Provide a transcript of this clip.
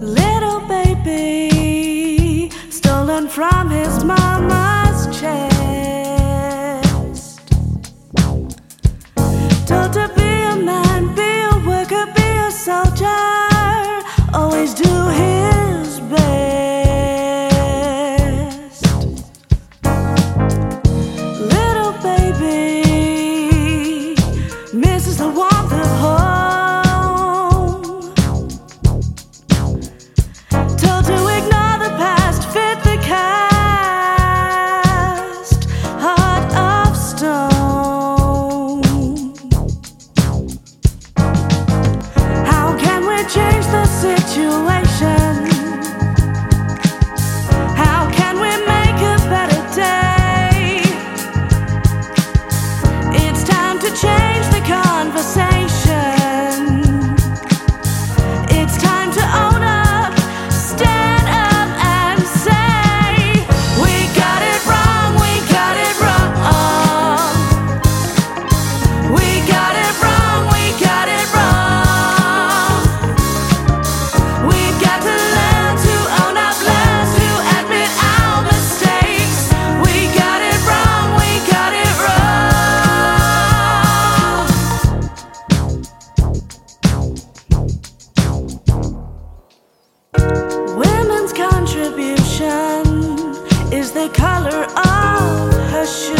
Little baby, stolen from his mama. the heart. the color of her shoes.